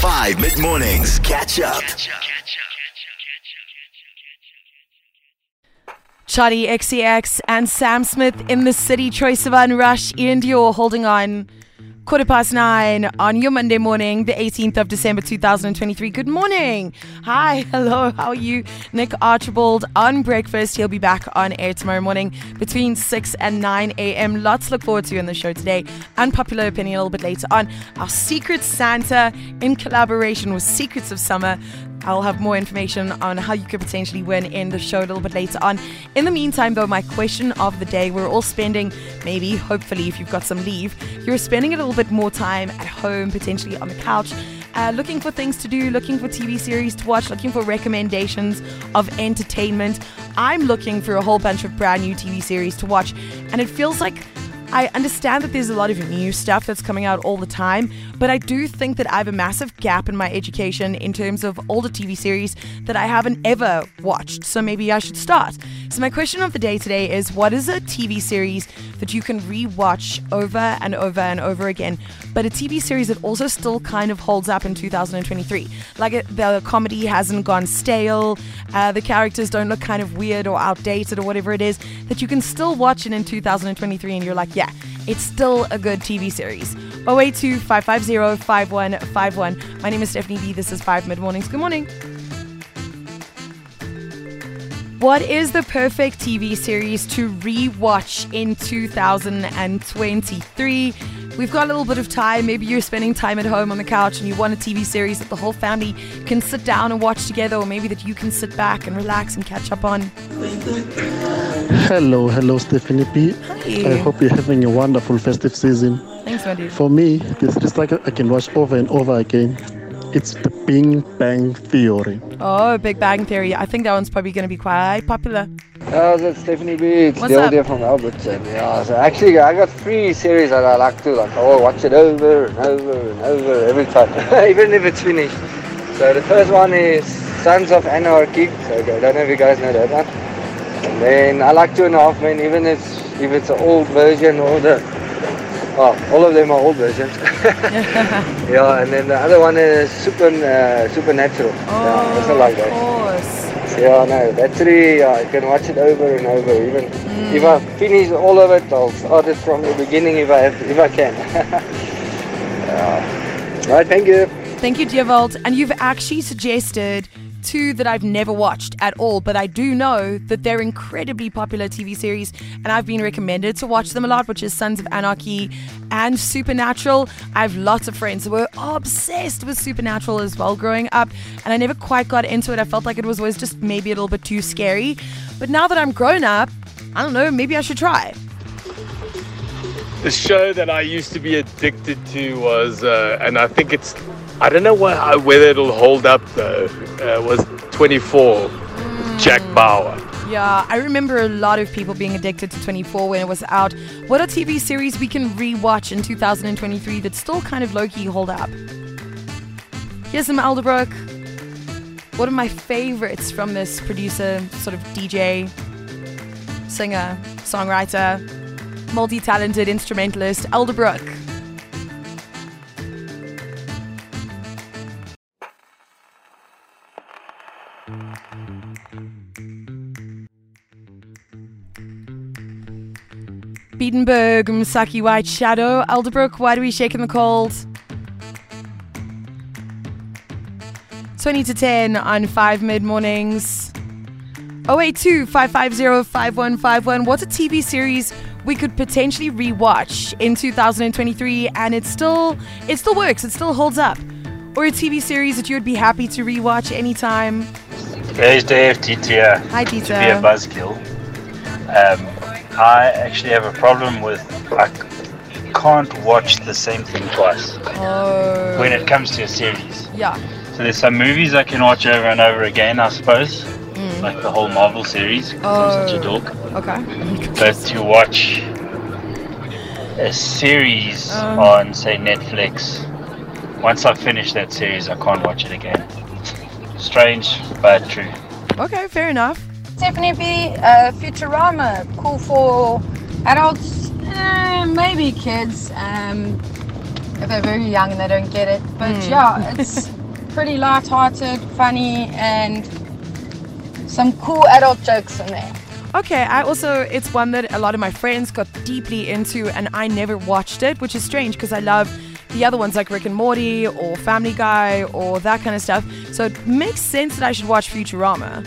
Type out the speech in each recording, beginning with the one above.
5 mid mornings. Catch up. Charli XCX and Sam Smith in the city. Troye Sivan Rush, Iann Dior holding on. Quarter past nine on your Monday morning, the 18th of December 2023. Good morning. Hi, hello, how are you? Nick Archibald on breakfast. He'll be back on air tomorrow morning between 6 and 9 a.m. Lots to look forward to in the show today. Unpopular opinion a little bit later on. Our Secret Santa in collaboration with Secrets of Summer. I'll have more information on how you could potentially win in the show a little bit later on. In the meantime, though, my question of the day we're all spending, maybe, hopefully, if you've got some leave, you're spending a little bit more time at home, potentially on the couch. Uh, looking for things to do, looking for TV series to watch, looking for recommendations of entertainment. I'm looking for a whole bunch of brand new TV series to watch, and it feels like I understand that there's a lot of new stuff that's coming out all the time, but I do think that I have a massive gap in my education in terms of older TV series that I haven't ever watched. So maybe I should start. So, my question of the day today is what is a TV series that you can rewatch over and over and over again, but a TV series that also still kind of holds up in 2023? Like the comedy hasn't gone stale, uh, the characters don't look kind of weird or outdated or whatever it is, that you can still watch it in 2023 and you're like, yeah, it's still a good TV series. 082 550 5151. My name is Stephanie B. This is 5 Mid Mornings. Good morning. What is the perfect TV series to rewatch in 2023? We've got a little bit of time. Maybe you're spending time at home on the couch and you want a TV series that the whole family can sit down and watch together, or maybe that you can sit back and relax and catch up on. Hello, hello, Stephanie P. Hi. I hope you're having a wonderful festive season. Thanks, my dude. For me, this is like I can watch over and over again. It's the Bing Bang Theory. Oh, Big Bang Theory. I think that one's probably going to be quite popular. Yeah, that's Stephanie B. It's What's the up? old dear from Alberton. Yeah, so actually I got three series that I like to like. Oh, watch it over and over and over every time, even if it's finished. So the first one is Sons of Anarchy. So I don't know if you guys know that one. And then I like Two and a Half Men, even if it's if it's an old version or the. Oh, all of them are old versions. yeah, and then the other one is Super uh, Supernatural. yeah, also like of course. Yeah, no, that's really, yeah, I can watch it over and over. Even if I finish all of it, I'll start it from the beginning if I have, if I can. yeah. Right, thank you. Thank you, Dievold. And you've actually suggested two that I've never watched at all, but I do know that they're incredibly popular TV series, and I've been recommended to watch them a lot, which is Sons of Anarchy and Supernatural. I have lots of friends who were obsessed with Supernatural as well growing up, and I never quite got into it. I felt like it was always just maybe a little bit too scary. But now that I'm grown up, I don't know, maybe I should try. The show that I used to be addicted to was, uh, and I think it's, I don't know what, uh, whether it'll hold up though, uh, was 24 with Jack Bauer. Yeah, I remember a lot of people being addicted to 24 when it was out. What are TV series we can rewatch in 2023 that still kind of low key hold up? Here's some Alderbrook. One of my favorites from this producer, sort of DJ, singer, songwriter, multi talented instrumentalist, Alderbrook. Beatenberg, Misaki White Shadow, Alderbrook, why do we shake in the cold? 20 to 10 on 5 mid mornings. 082 550 5151. What's a TV series we could potentially rewatch in 2023 and it still it still works, it still holds up? Or a TV series that you would be happy to rewatch anytime? There's Dave Tita. Hi, To be a buzzkill. Um, I actually have a problem with I can't watch the same thing twice Oh. when it comes to a series. Yeah. So there's some movies I can watch over and over again, I suppose, Mm. like the whole Marvel series. 'cause I'm such a Oh. dork. Okay. But to watch a series Um. on, say, Netflix, once I finish that series, I can't watch it again. Strange, but true. Okay, fair enough. Stephanie B, uh, Futurama, cool for adults, eh, maybe kids. Um, if they're very young and they don't get it. But Hmm. yeah, it's pretty light-hearted, funny, and some cool adult jokes in there. Okay, I also it's one that a lot of my friends got deeply into and I never watched it, which is strange because I love the other ones like Rick and Morty or Family Guy or that kind of stuff. So it makes sense that I should watch Futurama.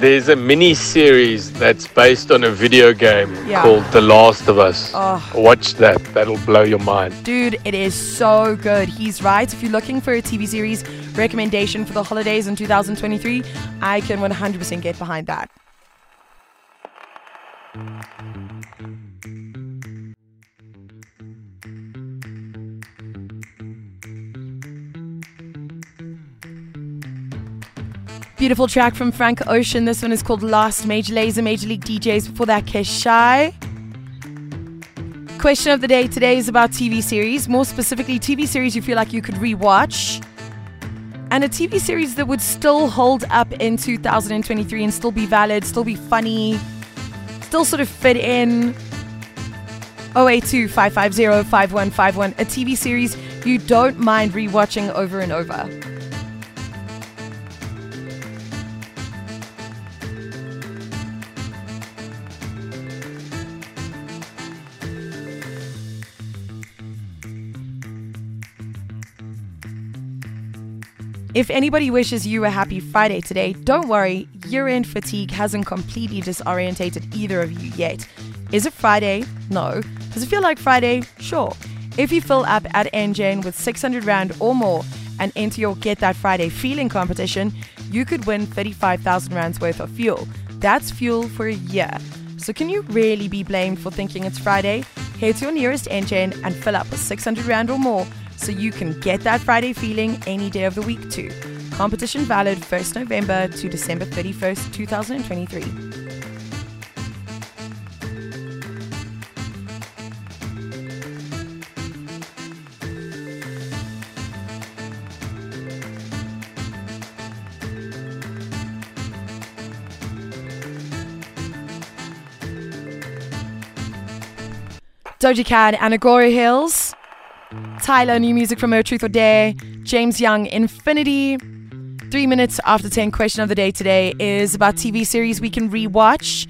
There's a mini series that's based on a video game Yeah. called The Last of Us. Oh. Watch that. That'll blow your mind. Dude, it is so good. He's right. If you're looking for a TV series recommendation for the holidays in 2023, I can 100% get behind that. Beautiful track from Frank Ocean. This one is called Last Major Laser Major League DJs. Before that, Keshai. Question of the day today is about TV series, more specifically, TV series you feel like you could rewatch. And a TV series that would still hold up in 2023 and still be valid, still be funny, still sort of fit in. 082 550 5151. A TV series you don't mind rewatching over and over. If anybody wishes you a happy Friday today, don't worry, year end fatigue hasn't completely disorientated either of you yet. Is it Friday? No. Does it feel like Friday? Sure. If you fill up at Engen with 600 Rand or more and enter your Get That Friday feeling competition, you could win 35,000 Rands worth of fuel. That's fuel for a year. So, can you really be blamed for thinking it's Friday? Head to your nearest Engen and fill up with 600 Rand or more so you can get that Friday feeling any day of the week too. Competition valid 1st November to December 31st, 2023. Doja Cat and Agora Hills. Tyla, new music from Her Truth or Dare. Jaymes Young, Infinity. Three minutes after 10, question of the day today is about TV series we can rewatch.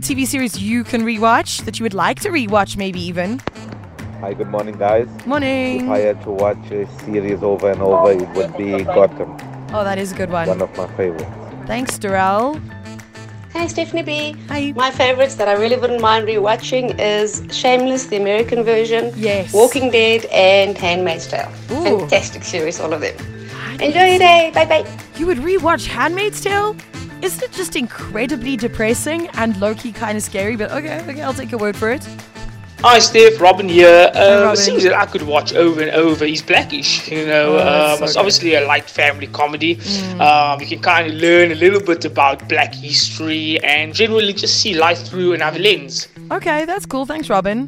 TV series you can rewatch that you would like to rewatch, maybe even. Hi, good morning, guys. Morning. If I had to watch a series over and over, it would be Gotham, Oh, that is a good one. one of my favorites. Thanks, Darrell. Hey, Stephanie B. Hi. My favorites that I really wouldn't mind rewatching is Shameless, the American version, Yes. Walking Dead, and Handmaid's Tale. Ooh. Fantastic series, all of them. Enjoy your day. Bye bye. You would rewatch Handmaid's Tale? Isn't it just incredibly depressing and low key kind of scary? But okay, okay, I'll take your word for it. Hi, Steve. Robin here. Um, Robin. A that I could watch over and over is Blackish. You know, Oh, um, so it's good. Mm. obviously a light family comedy. Um, you can kind of learn a little bit about Black history and generally just see life through another lens. Okay, that's cool. Thanks, Robin.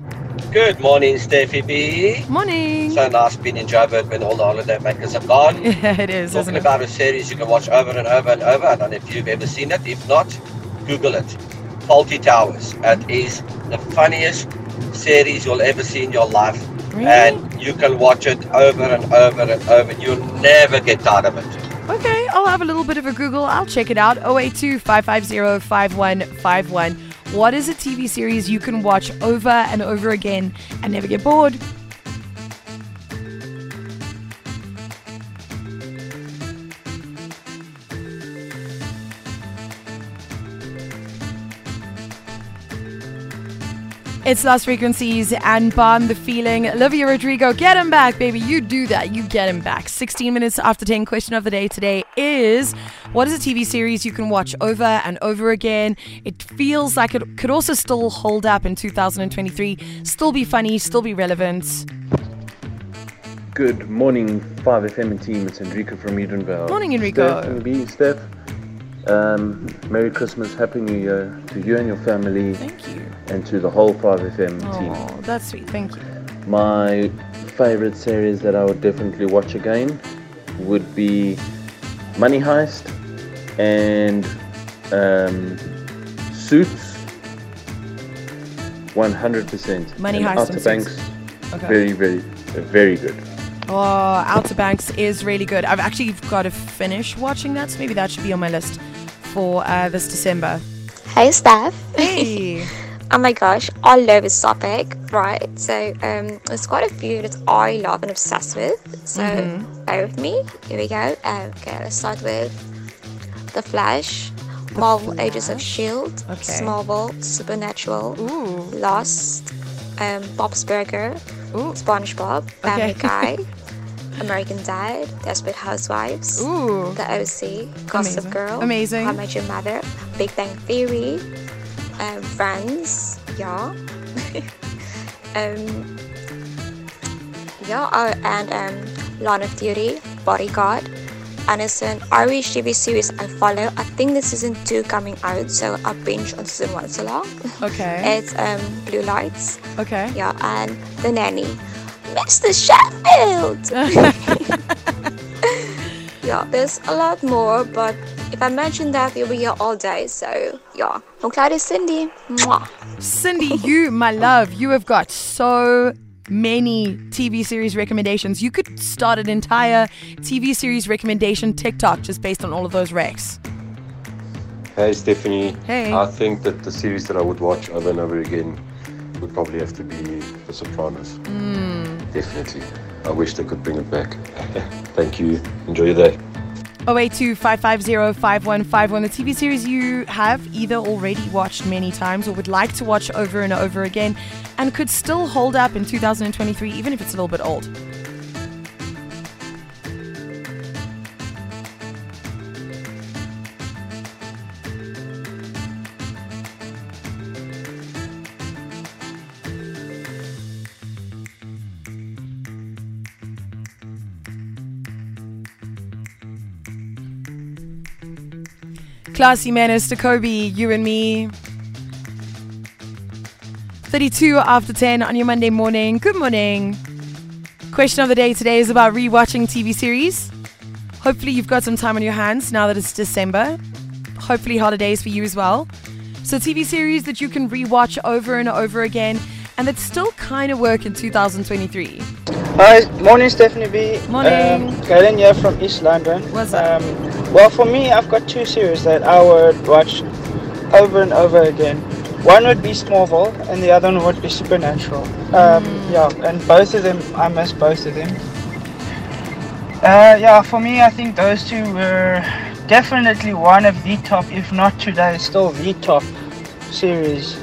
Good morning, Steffi B. Morning. So nice being in Joburg when all the holiday makers have gone. Yeah, it is, isn't Talking it? about a series you can watch over and over and over. I don't know if you've ever seen it. If not, Google it. Fawlty Towers. It is the funniest series you'll ever see in your life. Really? And you can watch it over and over and over. You'll never get tired of it. Okay, I'll have a little bit of a Google. I'll check it out. 082 550 5151. What is a TV series you can watch over and over again and never get bored? It's Lost Frequencies and Bond the Feeling. Olivia Rodrigo, get him back, baby. You do that. You get him back. 16 minutes after 10. Question of the day today is What is a TV series you can watch over and over again? It feels like it could also still hold up in 2023, still be funny, still be relevant. Good morning, 5FM and team. It's Enrico from Edenvale. Morning, Enrico. Steph and B, Steph. Um, Merry Christmas, Happy New Year to you and your family. Thank you. And to the whole 5FM Oh, team. that's sweet. Thank you. My favorite series that I would definitely watch again would be Money Heist and um, Suits. 100%. Money and Heist and Outer Suits. Banks. Okay. Very, very, very good. Oh, Outer Banks is really good. I've actually got to finish watching that, so maybe that should be on my list for uh, this December. Hey, Steph. Hey. oh my gosh, I love this topic, right? So, um, there's quite a few that I love and obsessed with. So, Mhm. bear with me. Here we go. Um, okay, let's start with The Flash, Marvel Agents of S.H.I.E.L.D., Okay. Smallville, Supernatural, Lost, um, Bob's Burger, SpongeBob, Family Okay. Guy, American Dad, Desperate Housewives, The OC, Gossip Amazing. Girl, Amazing. How I Met Your Mother, Big Bang Theory, um, Friends, yeah, um, yeah, oh, and um, Line of Duty, Bodyguard, and it's an Irish TV series I follow. I think the season two coming out, so I binge on season one so long. Okay. it's um, Blue Lights. Okay. Yeah, and The Nanny, Mr. Sheffield. yeah, there's a lot more, but if I mention that, you'll be here all day. So yeah, I'm Claudia Cindy. Mwah. Cindy, you, my love, you have got so many TV series recommendations. You could start an entire TV series recommendation TikTok just based on all of those recs. Hey Stephanie. Hey. I think that the series that I would watch over and over again would probably have to be The Sopranos. Mm. Definitely. I wish they could bring it back. Thank you. Enjoy your day. 082 550 5151. The TV series you have either already watched many times or would like to watch over and over again and could still hold up in 2023, even if it's a little bit old. Classy Menace to Kobe, you and me. 32 after 10 on your Monday morning. Good morning. Question of the day today is about rewatching TV series. Hopefully, you've got some time on your hands now that it's December. Hopefully, holidays for you as well. So, TV series that you can rewatch over and over again and that still kind of work in 2023. Hi, morning Stephanie B. Morning. Um, Galen here from East London. What's up? Um, well, for me, I've got two series that I would watch over and over again. One would be Smallville, and the other one would be Supernatural. Um, Yeah, and both of them, I miss both of them. Uh, yeah, for me, I think those two were definitely one of the top, if not today, still the top series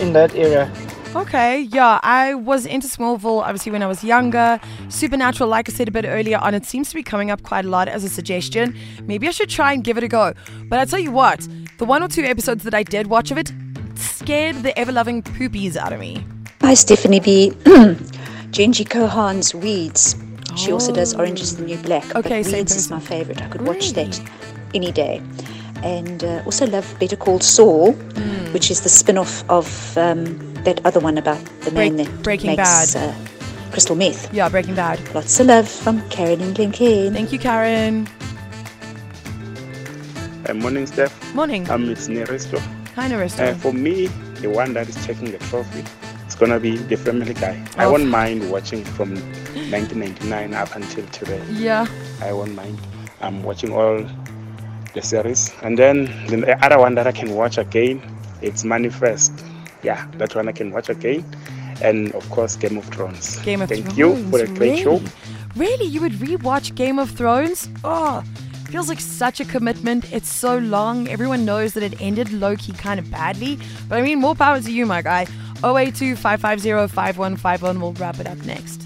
in that era. Mm. Okay, yeah, I was into Smallville obviously when I was younger. Supernatural, like I said a bit earlier on, it seems to be coming up quite a lot as a suggestion. Maybe I should try and give it a go. But I tell you what, the one or two episodes that I did watch of it scared the ever loving poopies out of me. Hi, Stephanie B. Jenji Kohan's Weeds. She also does oh. Orange is the New Black. Oh. Okay, same Weeds is my favorite. I could watch that any day. And uh, also love Better Call Saul, Hmm. which is the spin off of um, that other one about the man that Breaking makes Bad. Uh, crystal meth. Yeah, Breaking Bad. Lots of love from Karen and Glencairn. Thank you, Karen. Uh, morning, Steph. Morning. Um, it's Neresto. Hi, Naristo. Uh, for me, the one that is taking the trophy, it's gonna be the Family Guy. I Oh. won't mind watching from 1999 up until today. Yeah. I won't mind. I'm watching all the series, and then the other one that I can watch again, it's Manifest. Yeah, that one I can watch again, and of course Game of Thrones. Game of Thank Thrones. you for a great show. really? Really? You would rewatch Game of Thrones? Oh, feels like such a commitment. It's so long. Everyone knows that it ended low key kind of badly. But I mean, more power to you, my guy. 082 550 5151. We'll wrap it up next.